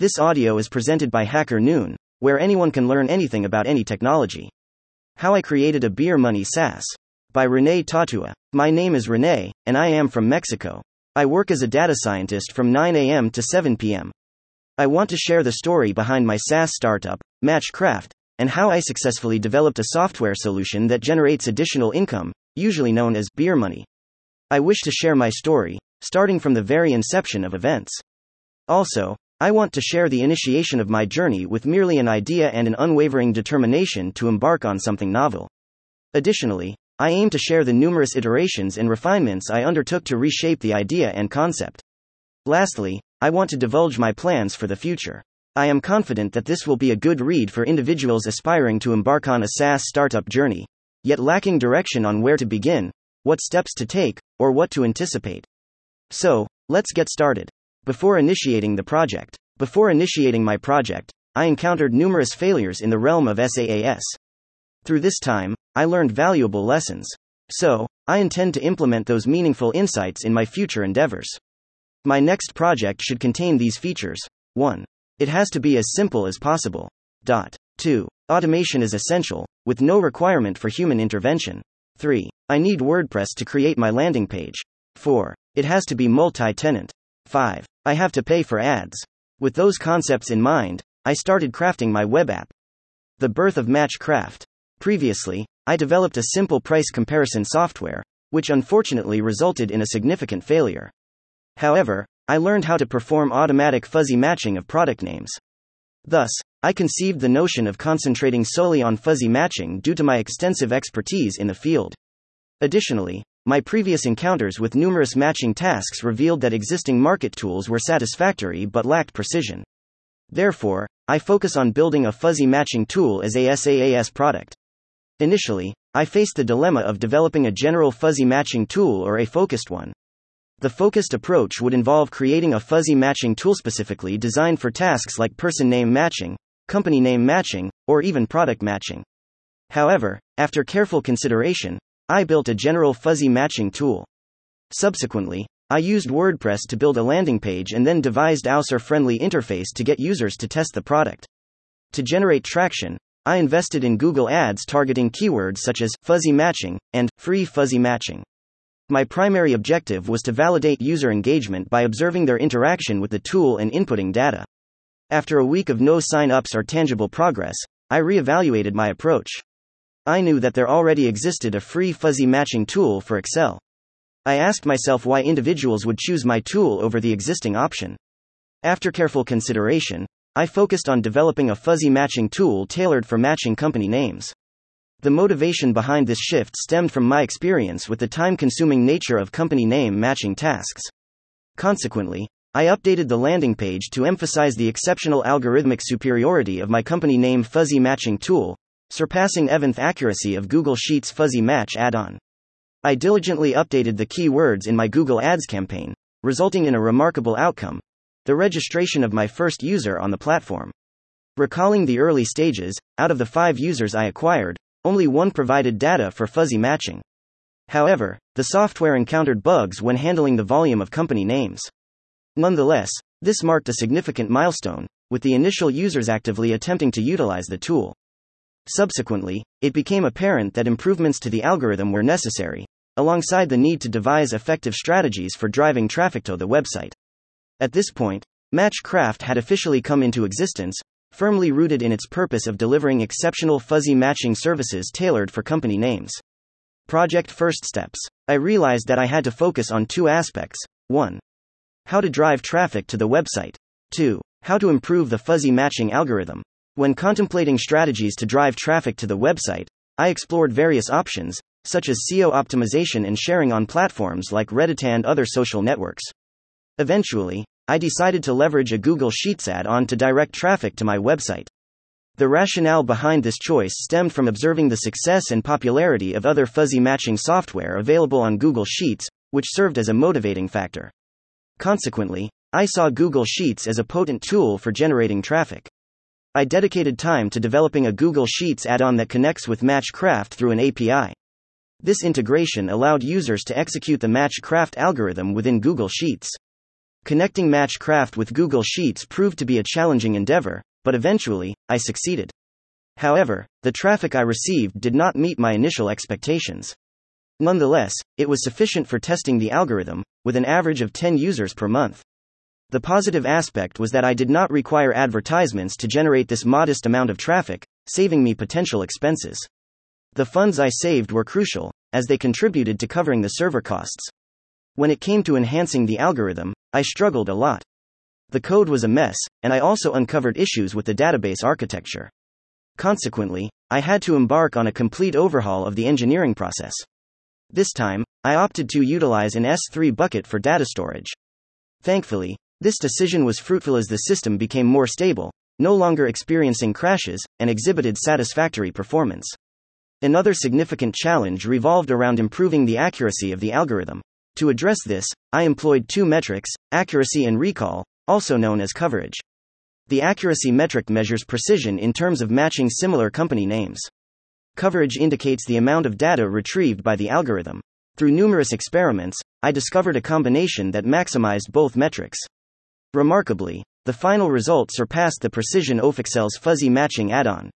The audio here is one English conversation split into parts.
This audio is presented by Hacker Noon, where anyone can learn anything about any technology. How I Created a Beer Money SaaS by Rene Tatua. My name is Rene, and I am from Mexico. I work as a data scientist from 9 a.m. to 7 p.m. I want to share the story behind my SaaS startup, MatchKraft, and how I successfully developed a software solution that generates additional income, usually known as beer money. I wish to share my story, starting from the very inception of events. Also, I want to share the initiation of my journey with merely an idea and an unwavering determination to embark on something novel. Additionally, I aim to share the numerous iterations and refinements I undertook to reshape the idea and concept. Lastly, I want to divulge my plans for the future. I am confident that this will be a good read for individuals aspiring to embark on a SaaS startup journey, yet lacking direction on where to begin, what steps to take, or what to anticipate. So, let's get started. Before initiating the project, before initiating my project, I encountered numerous failures in the realm of SaaS. Through this time, I learned valuable lessons. So, I intend to implement those meaningful insights in my future endeavors. My next project should contain these features. 1. It has to be as simple as possible. Dot. 2. Automation is essential, with no requirement for human intervention. 3. I need WordPress to create my landing page. 4. It has to be multi tenant. 5. I have to pay for ads. With those concepts in mind, I started crafting my web app. The birth of MatchKraft. Previously, I developed a simple price comparison software, which unfortunately resulted in a significant failure. However, I learned how to perform automatic fuzzy matching of product names. Thus, I conceived the notion of concentrating solely on fuzzy matching due to my extensive expertise in the field. Additionally, my previous encounters with numerous matching tasks revealed that existing market tools were satisfactory but lacked precision. Therefore, I focus on building a fuzzy matching tool as a SaaS product. Initially, I faced the dilemma of developing a general fuzzy matching tool or a focused one. The focused approach would involve creating a fuzzy matching tool specifically designed for tasks like person name matching, company name matching, or even product matching. However, after careful consideration, I built a general fuzzy matching tool. Subsequently, I used WordPress to build a landing page and then devised user friendly interface to get users to test the product. To generate traction, I invested in Google Ads targeting keywords such as fuzzy matching and free fuzzy matching. My primary objective was to validate user engagement by observing their interaction with the tool and inputting data. After a week of no sign ups or tangible progress, I reevaluated my approach. I knew that there already existed a free fuzzy matching tool for Excel. I asked myself why individuals would choose my tool over the existing option. After careful consideration, I focused on developing a fuzzy matching tool tailored for matching company names. The motivation behind this shift stemmed from my experience with the time consuming nature of company name matching tasks. Consequently, I updated the landing page to emphasize the exceptional algorithmic superiority of my company name fuzzy matching tool, surpassing Eventh accuracy of Google Sheets Fuzzy Match add on. I diligently updated the keywords in my Google Ads campaign, resulting in a remarkable outcome the registration of my first user on the platform. Recalling the early stages, out of the five users I acquired, only one provided data for fuzzy matching. However, the software encountered bugs when handling the volume of company names. Nonetheless, this marked a significant milestone, with the initial users actively attempting to utilize the tool. Subsequently, it became apparent that improvements to the algorithm were necessary, alongside the need to devise effective strategies for driving traffic to the website. At this point, MatchKraft had officially come into existence, firmly rooted in its purpose of delivering exceptional fuzzy matching services tailored for company names. Project First Steps. I realized that I had to focus on two aspects 1. How to drive traffic to the website. 2. How to improve the fuzzy matching algorithm. When contemplating strategies to drive traffic to the website, I explored various options, such as SEO optimization and sharing on platforms like Reddit and other social networks. Eventually, I decided to leverage a Google Sheets add on to direct traffic to my website. The rationale behind this choice stemmed from observing the success and popularity of other fuzzy matching software available on Google Sheets, which served as a motivating factor. Consequently, I saw Google Sheets as a potent tool for generating traffic. I dedicated time to developing a Google Sheets add on that connects with MatchKraft through an API. This integration allowed users to execute the MatchKraft algorithm within Google Sheets. Connecting MatchKraft with Google Sheets proved to be a challenging endeavor, but eventually, I succeeded. However, the traffic I received did not meet my initial expectations. Nonetheless, it was sufficient for testing the algorithm, with an average of 10 users per month. The positive aspect was that I did not require advertisements to generate this modest amount of traffic, saving me potential expenses. The funds I saved were crucial, as they contributed to covering the server costs. When it came to enhancing the algorithm, I struggled a lot. The code was a mess, and I also uncovered issues with the database architecture. Consequently, I had to embark on a complete overhaul of the engineering process. This time, I opted to utilize an S3 bucket for data storage. Thankfully, this decision was fruitful as the system became more stable, no longer experiencing crashes, and exhibited satisfactory performance. Another significant challenge revolved around improving the accuracy of the algorithm. To address this, I employed two metrics accuracy and recall, also known as coverage. The accuracy metric measures precision in terms of matching similar company names. Coverage indicates the amount of data retrieved by the algorithm. Through numerous experiments, I discovered a combination that maximized both metrics. Remarkably, the final result surpassed the Precision of Excel's fuzzy matching add on.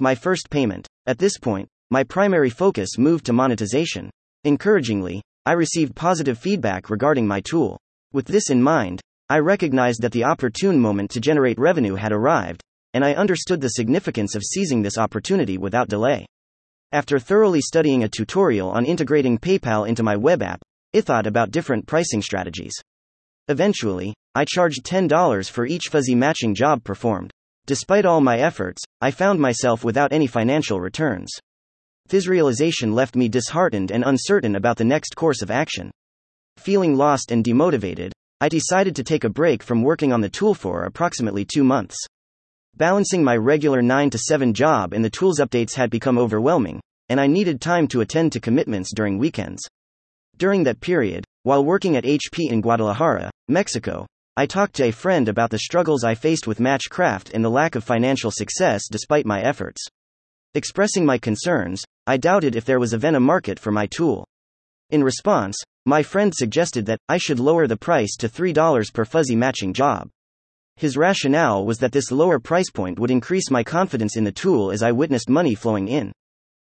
My first payment. At this point, my primary focus moved to monetization. Encouragingly, I received positive feedback regarding my tool. With this in mind, I recognized that the opportune moment to generate revenue had arrived, and I understood the significance of seizing this opportunity without delay. After thoroughly studying a tutorial on integrating PayPal into my web app, I thought about different pricing strategies. Eventually, I charged $10 for each fuzzy matching job performed. Despite all my efforts, I found myself without any financial returns. This realization left me disheartened and uncertain about the next course of action. Feeling lost and demotivated, I decided to take a break from working on the tool for approximately two months. Balancing my regular 9 to 7 job and the tools updates had become overwhelming, and I needed time to attend to commitments during weekends. During that period, while working at HP in Guadalajara, Mexico, I talked to a friend about the struggles I faced with MatchKraft and the lack of financial success despite my efforts. Expressing my concerns, I doubted if there was a market for my tool. In response, my friend suggested that I should lower the price to $3 per fuzzy matching job. His rationale was that this lower price point would increase my confidence in the tool as I witnessed money flowing in.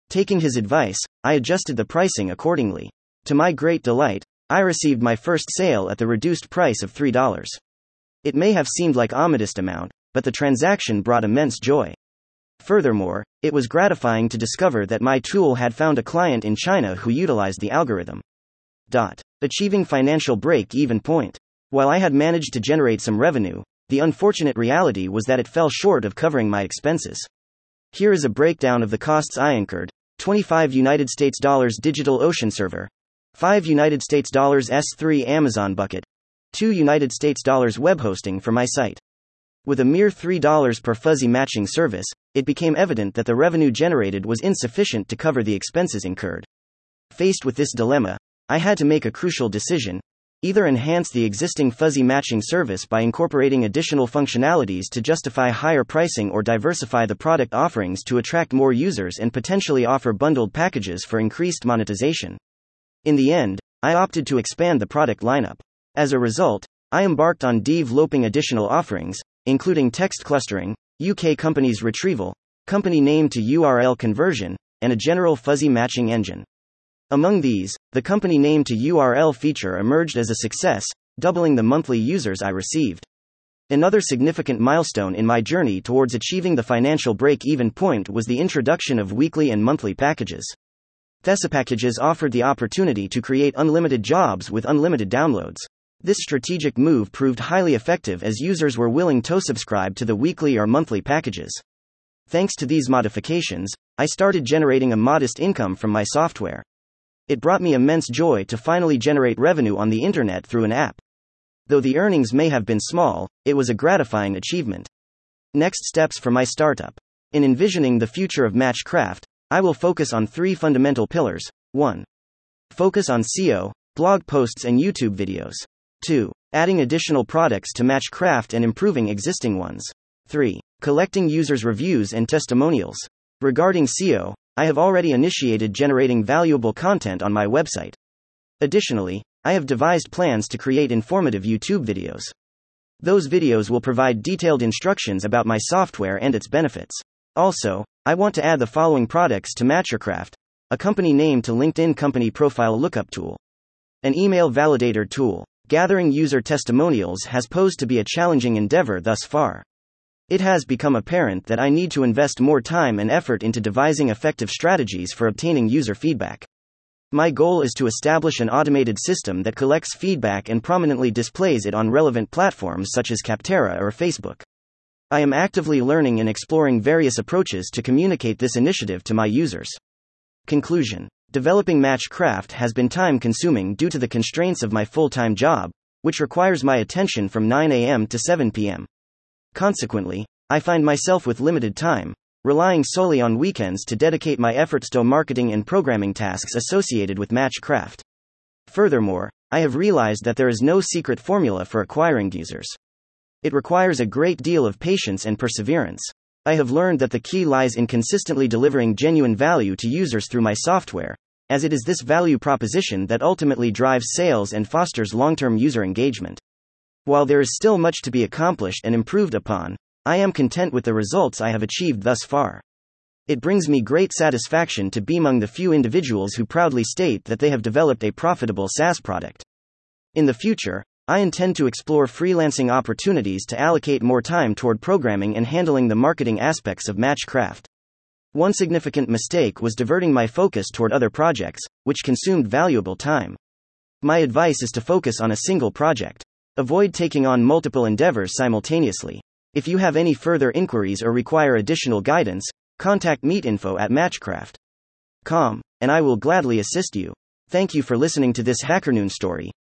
Taking his advice, I adjusted the pricing accordingly. To my great delight, I received my first sale at the reduced price of $3. It may have seemed like a modest amount, but the transaction brought immense joy. Furthermore, it was gratifying to discover that my tool had found a client in China who utilized the algorithm. Dot. Achieving financial break even point. While I had managed to generate some revenue, the unfortunate reality was that it fell short of covering my expenses. Here is a breakdown of the costs I incurred 25 United States dollars Digital Ocean server, 5 United States dollars S3 Amazon bucket, 2 United States dollars web hosting for my site. With a mere $3 per fuzzy matching service, it became evident that the revenue generated was insufficient to cover the expenses incurred. Faced with this dilemma, I had to make a crucial decision either enhance the existing fuzzy matching service by incorporating additional functionalities to justify higher pricing or diversify the product offerings to attract more users and potentially offer bundled packages for increased monetization. In the end, I opted to expand the product lineup. As a result, I embarked on developing additional offerings, including text clustering, UK companies retrieval, company name to URL conversion, and a general fuzzy matching engine. Among these, the company name to URL feature emerged as a success, doubling the monthly users I received. Another significant milestone in my journey towards achieving the financial break even point was the introduction of weekly and monthly packages. Thesa packages offered the opportunity to create unlimited jobs with unlimited downloads. This strategic move proved highly effective as users were willing to subscribe to the weekly or monthly packages. Thanks to these modifications, I started generating a modest income from my software. It brought me immense joy to finally generate revenue on the internet through an app. Though the earnings may have been small, it was a gratifying achievement. Next steps for my startup. In envisioning the future of MatchKraft, I will focus on three fundamental pillars 1. Focus on SEO, blog posts, and YouTube videos. 2. Adding additional products to MatchKraft and improving existing ones. 3. Collecting users' reviews and testimonials. Regarding SEO, I have already initiated generating valuable content on my website. Additionally, I have devised plans to create informative YouTube videos. Those videos will provide detailed instructions about my software and its benefits. Also, I want to add the following products to MatchKraft a company name to LinkedIn company profile lookup tool, an email validator tool. Gathering user testimonials has posed to be a challenging endeavor thus far. It has become apparent that I need to invest more time and effort into devising effective strategies for obtaining user feedback. My goal is to establish an automated system that collects feedback and prominently displays it on relevant platforms such as Capterra or Facebook. I am actively learning and exploring various approaches to communicate this initiative to my users. Conclusion Developing MatchKraft has been time consuming due to the constraints of my full time job, which requires my attention from 9 a.m. to 7 p.m. Consequently, I find myself with limited time, relying solely on weekends to dedicate my efforts to marketing and programming tasks associated with MatchKraft. Furthermore, I have realized that there is no secret formula for acquiring users. It requires a great deal of patience and perseverance. I have learned that the key lies in consistently delivering genuine value to users through my software, as it is this value proposition that ultimately drives sales and fosters long term user engagement. While there is still much to be accomplished and improved upon, I am content with the results I have achieved thus far. It brings me great satisfaction to be among the few individuals who proudly state that they have developed a profitable SaaS product. In the future, I intend to explore freelancing opportunities to allocate more time toward programming and handling the marketing aspects of MatchKraft. One significant mistake was diverting my focus toward other projects, which consumed valuable time. My advice is to focus on a single project. Avoid taking on multiple endeavors simultaneously. If you have any further inquiries or require additional guidance, contact meetinfo at matchkraft.com, and I will gladly assist you. Thank you for listening to this HackerNoon story.